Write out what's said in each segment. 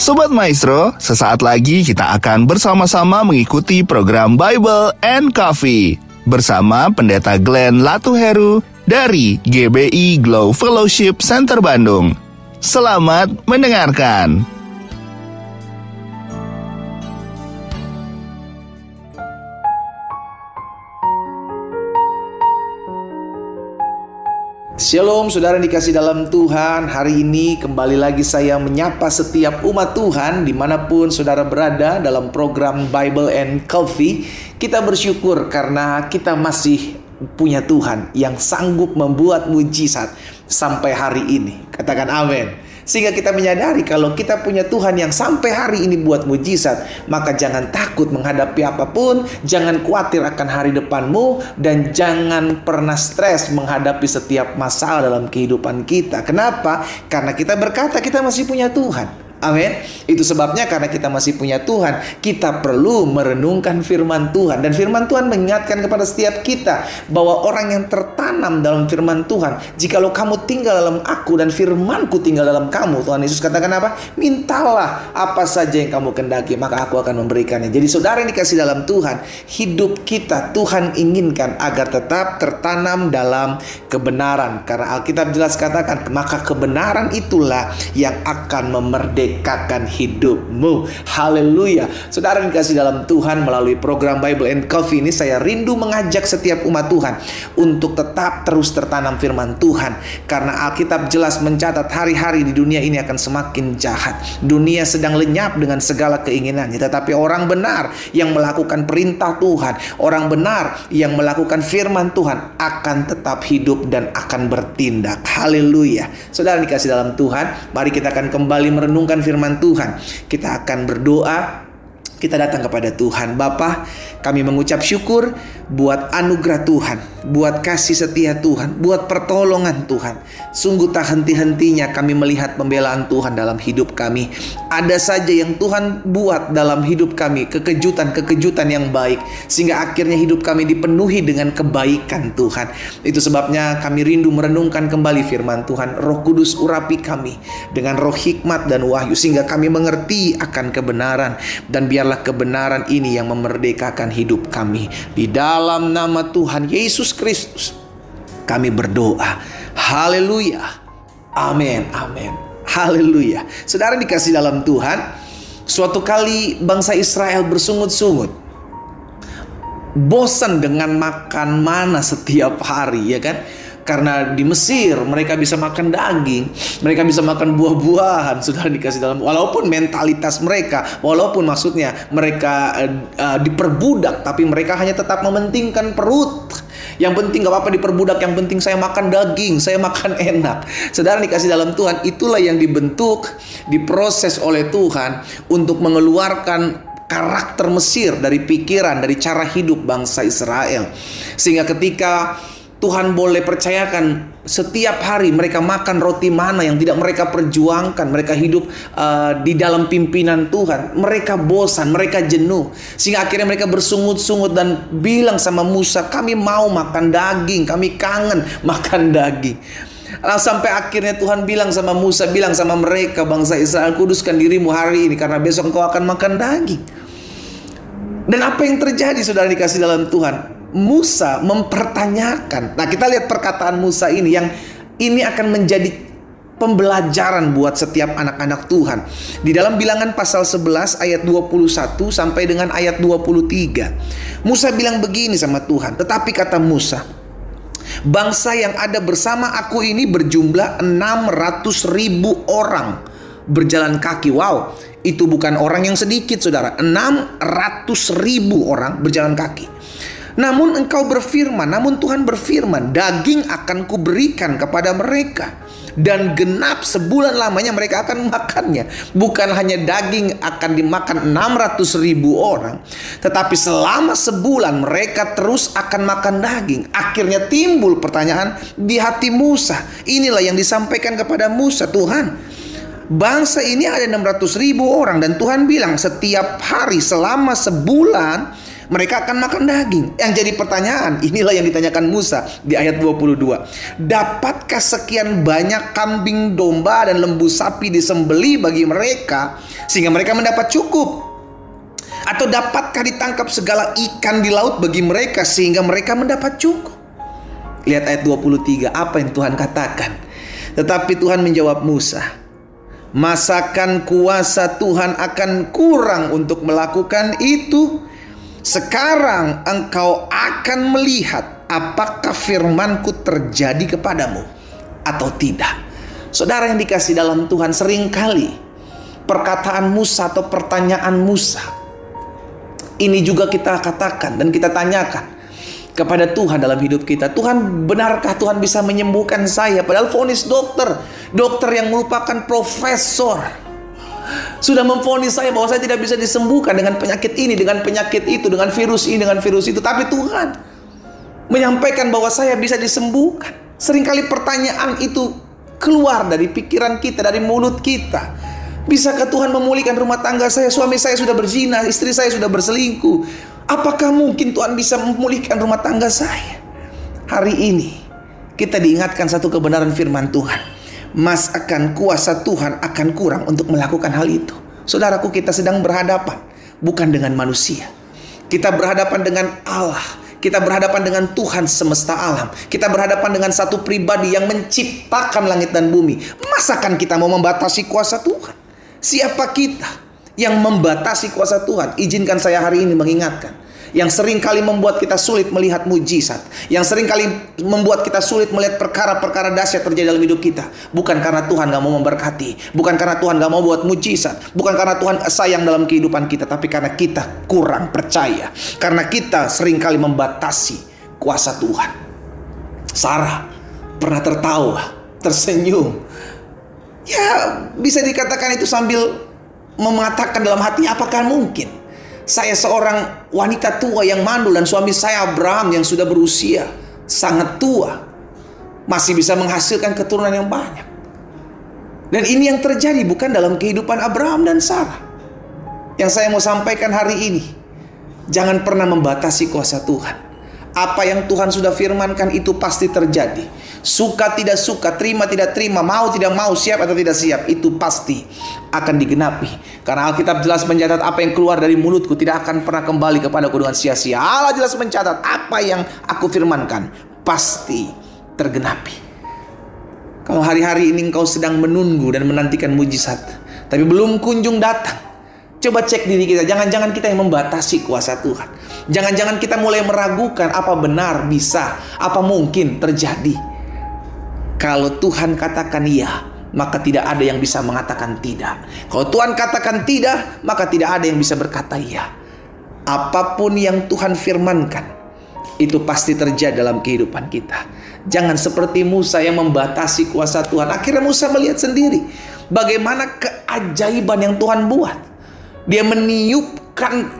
Sobat Maestro, sesaat lagi kita akan bersama-sama mengikuti program Bible and Coffee bersama Pendeta Glenn Latuheru dari GBI Glow Fellowship Center Bandung. Selamat mendengarkan. Shalom saudara yang dikasih dalam Tuhan. Hari ini kembali lagi saya menyapa setiap umat Tuhan Di mana pun saudara berada dalam program Bible and Coffee. Kita bersyukur karena kita masih punya Tuhan Yang sanggup membuat mujizat sampai hari ini. Katakan amin sehingga kita menyadari kalau kita punya Tuhan yang sampai hari ini buat mujizat, maka jangan takut menghadapi apa pun, jangan khawatir akan hari depanmu, dan jangan pernah stres menghadapi setiap masalah dalam kehidupan kita. Kenapa? Karena kita berkata kita masih punya Tuhan. Amin. Itu sebabnya karena kita masih punya Tuhan, kita perlu merenungkan firman Tuhan dan firman Tuhan mengingatkan kepada setiap kita bahwa orang yang tertanam dalam firman Tuhan, jikalau kamu tinggal dalam aku dan firmanku tinggal dalam kamu, Tuhan Yesus katakan apa? Mintalah apa saja yang kamu kendaki, maka aku akan memberikannya. Jadi saudara yang dikasih dalam Tuhan, hidup kita Tuhan inginkan agar tetap tertanam dalam kebenaran. Karena Alkitab jelas katakan, maka kebenaran itulah yang akan memerdekakan memerdekakan hidupmu. Haleluya. Saudara dikasih dalam Tuhan melalui program Bible and Coffee ini saya rindu mengajak setiap umat Tuhan untuk tetap terus tertanam firman Tuhan. Karena Alkitab jelas mencatat hari-hari di dunia ini akan semakin jahat. Dunia sedang lenyap dengan segala keinginannya. Tetapi orang benar yang melakukan perintah Tuhan, orang benar yang melakukan firman Tuhan akan tetap hidup dan akan bertindak. Haleluya. Saudara dikasih dalam Tuhan, mari kita akan kembali merenungkan firman Tuhan. Kita akan berdoa kita datang kepada Tuhan. Bapa, kami mengucap syukur buat anugerah Tuhan, buat kasih setia Tuhan, buat pertolongan Tuhan. Sungguh tak henti-hentinya kami melihat pembelaan Tuhan dalam hidup kami. Ada saja yang Tuhan buat dalam hidup kami, kekejutan-kekejutan yang baik. Sehingga akhirnya hidup kami dipenuhi dengan kebaikan Tuhan. Itu sebabnya kami rindu merenungkan kembali firman Tuhan. Roh Kudus urapi kami dengan roh hikmat dan wahyu. Sehingga kami mengerti akan kebenaran. Dan biar biarlah kebenaran ini yang memerdekakan hidup kami. Di dalam nama Tuhan Yesus Kristus, kami berdoa. Haleluya. Amin. Amin. Haleluya. Saudara dikasih dalam Tuhan, suatu kali bangsa Israel bersungut-sungut. Bosan dengan makan mana setiap hari, ya kan? Karena di Mesir mereka bisa makan daging, mereka bisa makan buah-buahan, sudah dikasih dalam walaupun mentalitas mereka, walaupun maksudnya mereka uh, uh, diperbudak tapi mereka hanya tetap mementingkan perut. Yang penting gak apa-apa diperbudak, yang penting saya makan daging, saya makan enak. Saudara dikasih dalam Tuhan, itulah yang dibentuk, diproses oleh Tuhan untuk mengeluarkan karakter Mesir dari pikiran, dari cara hidup bangsa Israel. Sehingga ketika Tuhan boleh percayakan setiap hari mereka makan roti mana yang tidak mereka perjuangkan, mereka hidup uh, di dalam pimpinan Tuhan. Mereka bosan, mereka jenuh, sehingga akhirnya mereka bersungut-sungut dan bilang sama Musa, "Kami mau makan daging, kami kangen makan daging." Lalu sampai akhirnya Tuhan bilang sama Musa, bilang sama mereka bangsa Israel, kuduskan dirimu hari ini karena besok engkau akan makan daging. Dan apa yang terjadi saudara dikasih dalam Tuhan? Musa mempertanyakan. Nah, kita lihat perkataan Musa ini yang ini akan menjadi pembelajaran buat setiap anak-anak Tuhan. Di dalam bilangan pasal 11 ayat 21 sampai dengan ayat 23. Musa bilang begini sama Tuhan, tetapi kata Musa, bangsa yang ada bersama aku ini berjumlah 600 ribu orang berjalan kaki. Wow, itu bukan orang yang sedikit saudara. 600 ribu orang berjalan kaki. Namun engkau berfirman, namun Tuhan berfirman, daging akan kuberikan kepada mereka dan genap sebulan lamanya mereka akan makannya. Bukan hanya daging akan dimakan 600 ribu orang, tetapi selama sebulan mereka terus akan makan daging. Akhirnya timbul pertanyaan di hati Musa. Inilah yang disampaikan kepada Musa, Tuhan. Bangsa ini ada 600 ribu orang dan Tuhan bilang setiap hari selama sebulan mereka akan makan daging. Yang jadi pertanyaan, inilah yang ditanyakan Musa di ayat 22. Dapatkah sekian banyak kambing domba dan lembu sapi disembeli bagi mereka sehingga mereka mendapat cukup? Atau dapatkah ditangkap segala ikan di laut bagi mereka sehingga mereka mendapat cukup? Lihat ayat 23, apa yang Tuhan katakan. Tetapi Tuhan menjawab Musa, Masakan kuasa Tuhan akan kurang untuk melakukan itu? Sekarang engkau akan melihat apakah firmanku terjadi kepadamu atau tidak. Saudara yang dikasih dalam Tuhan sering kali perkataan Musa atau pertanyaan Musa ini juga kita katakan dan kita tanyakan kepada Tuhan dalam hidup kita. Tuhan, benarkah Tuhan bisa menyembuhkan saya? Padahal vonis dokter, dokter yang merupakan profesor sudah memvonis saya bahwa saya tidak bisa disembuhkan dengan penyakit ini, dengan penyakit itu, dengan virus ini, dengan virus itu. Tapi Tuhan menyampaikan bahwa saya bisa disembuhkan. Seringkali pertanyaan itu keluar dari pikiran kita, dari mulut kita. Bisakah Tuhan memulihkan rumah tangga saya? Suami saya sudah berzina, istri saya sudah berselingkuh. Apakah mungkin Tuhan bisa memulihkan rumah tangga saya? Hari ini kita diingatkan satu kebenaran firman Tuhan. Mas akan kuasa Tuhan akan kurang untuk melakukan hal itu. Saudaraku kita sedang berhadapan bukan dengan manusia. Kita berhadapan dengan Allah. Kita berhadapan dengan Tuhan semesta alam. Kita berhadapan dengan satu pribadi yang menciptakan langit dan bumi. Masakan kita mau membatasi kuasa Tuhan? Siapa kita? yang membatasi kuasa Tuhan. Izinkan saya hari ini mengingatkan yang sering kali membuat kita sulit melihat mujizat, yang sering kali membuat kita sulit melihat perkara-perkara dahsyat terjadi dalam hidup kita, bukan karena Tuhan gak mau memberkati, bukan karena Tuhan gak mau buat mujizat, bukan karena Tuhan sayang dalam kehidupan kita, tapi karena kita kurang percaya, karena kita sering kali membatasi kuasa Tuhan. Sarah pernah tertawa, tersenyum, ya bisa dikatakan itu sambil mengatakan dalam hati apakah mungkin saya seorang wanita tua yang mandul dan suami saya Abraham yang sudah berusia sangat tua masih bisa menghasilkan keturunan yang banyak. Dan ini yang terjadi bukan dalam kehidupan Abraham dan Sarah. Yang saya mau sampaikan hari ini, jangan pernah membatasi kuasa Tuhan. Apa yang Tuhan sudah firmankan itu pasti terjadi. Suka tidak suka, terima tidak terima, mau tidak mau, siap atau tidak siap, itu pasti akan digenapi. Karena Alkitab jelas mencatat apa yang keluar dari mulutku tidak akan pernah kembali kepada dengan sia-sia. Allah jelas mencatat apa yang aku firmankan pasti tergenapi. Kalau hari-hari ini engkau sedang menunggu dan menantikan mujizat, tapi belum kunjung datang, Coba cek diri kita, jangan-jangan kita yang membatasi kuasa Tuhan. Jangan-jangan kita mulai meragukan apa benar bisa, apa mungkin terjadi. Kalau Tuhan katakan iya, maka tidak ada yang bisa mengatakan tidak. Kalau Tuhan katakan tidak, maka tidak ada yang bisa berkata iya. Apa pun yang Tuhan firmankan, itu pasti terjadi dalam kehidupan kita. Jangan seperti Musa yang membatasi kuasa Tuhan. Akhirnya Musa melihat sendiri bagaimana keajaiban yang Tuhan buat. Dia meniupkan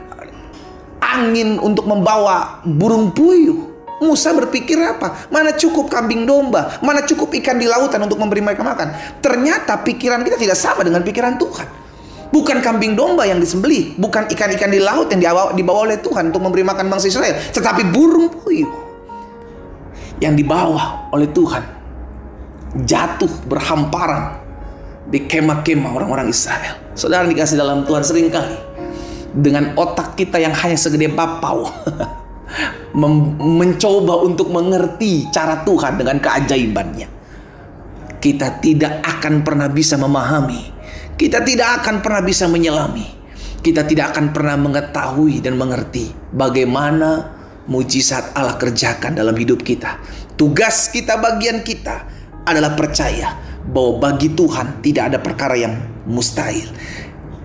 angin untuk membawa burung puyuh. Musa berpikir apa? Mana cukup kambing domba? Mana cukup ikan di lautan untuk memberi mereka makan? Ternyata pikiran kita tidak sama dengan pikiran Tuhan. Bukan kambing domba yang disembeli, bukan ikan-ikan di laut yang dibawa, dibawa oleh Tuhan untuk memberi makan bangsa Israel, tetapi burung puyuh yang dibawa oleh Tuhan jatuh berhamparan di kemah-kemah orang-orang Israel. Saudara dikasih dalam Tuhan sering kali dengan otak kita yang hanya segede bapau mencoba untuk mengerti cara Tuhan dengan keajaibannya. Kita tidak akan pernah bisa memahami. Kita tidak akan pernah bisa menyelami. Kita tidak akan pernah mengetahui dan mengerti bagaimana mujizat Allah kerjakan dalam hidup kita. Tugas kita, bagian kita adalah percaya bahwa bagi Tuhan tidak ada perkara yang mustahil.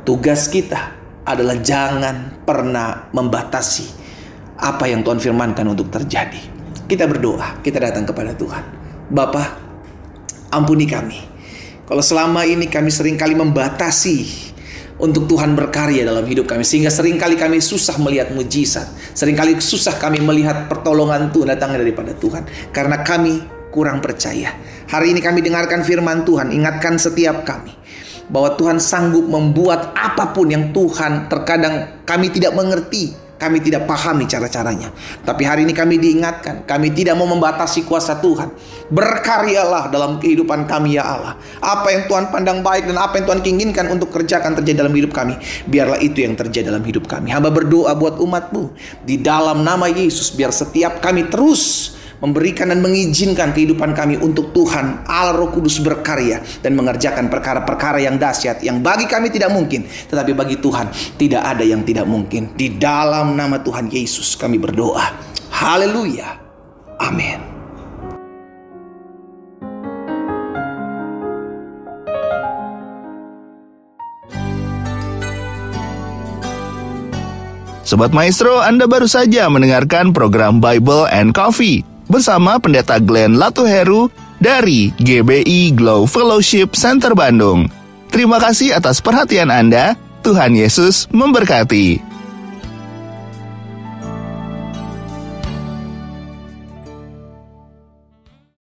Tugas kita adalah jangan pernah membatasi apa yang Tuhan firmankan untuk terjadi. Kita berdoa, kita datang kepada Tuhan. Bapa, ampuni kami. Kalau selama ini kami sering kali membatasi untuk Tuhan berkarya dalam hidup kami sehingga sering kali kami susah melihat mujizat sering kali susah kami melihat pertolongan Tuhan datang daripada Tuhan karena kami kurang percaya. Hari ini kami dengarkan firman Tuhan, ingatkan setiap kami bahwa Tuhan sanggup membuat apa pun yang Tuhan terkadang kami tidak mengerti, kami tidak pahami cara-caranya. Tapi hari ini kami diingatkan, kami tidak mau membatasi kuasa Tuhan. Berkaryalah dalam kehidupan kami ya Allah. Apa yang Tuhan pandang baik dan apa yang Tuhan inginkan untuk kerjakan terjadi dalam hidup kami. Biarlah itu yang terjadi dalam hidup kami. Hamba berdoa buat umatmu. Di dalam nama Yesus, biar setiap kami terus memberikan dan mengizinkan kehidupan kami untuk Tuhan Allah Roh Kudus berkarya dan mengerjakan perkara-perkara yang dahsyat yang bagi kami tidak mungkin. Tetapi bagi Tuhan tidak ada yang tidak mungkin. Di dalam nama Tuhan Yesus kami berdoa. Haleluya. Amin. Sobat Maestro, Anda baru saja mendengarkan program Bible and Coffee bersama Pendeta Glenn Latuheru dari GBI Glow Fellowship Center Bandung. Terima kasih atas perhatian Anda. Tuhan Yesus memberkati.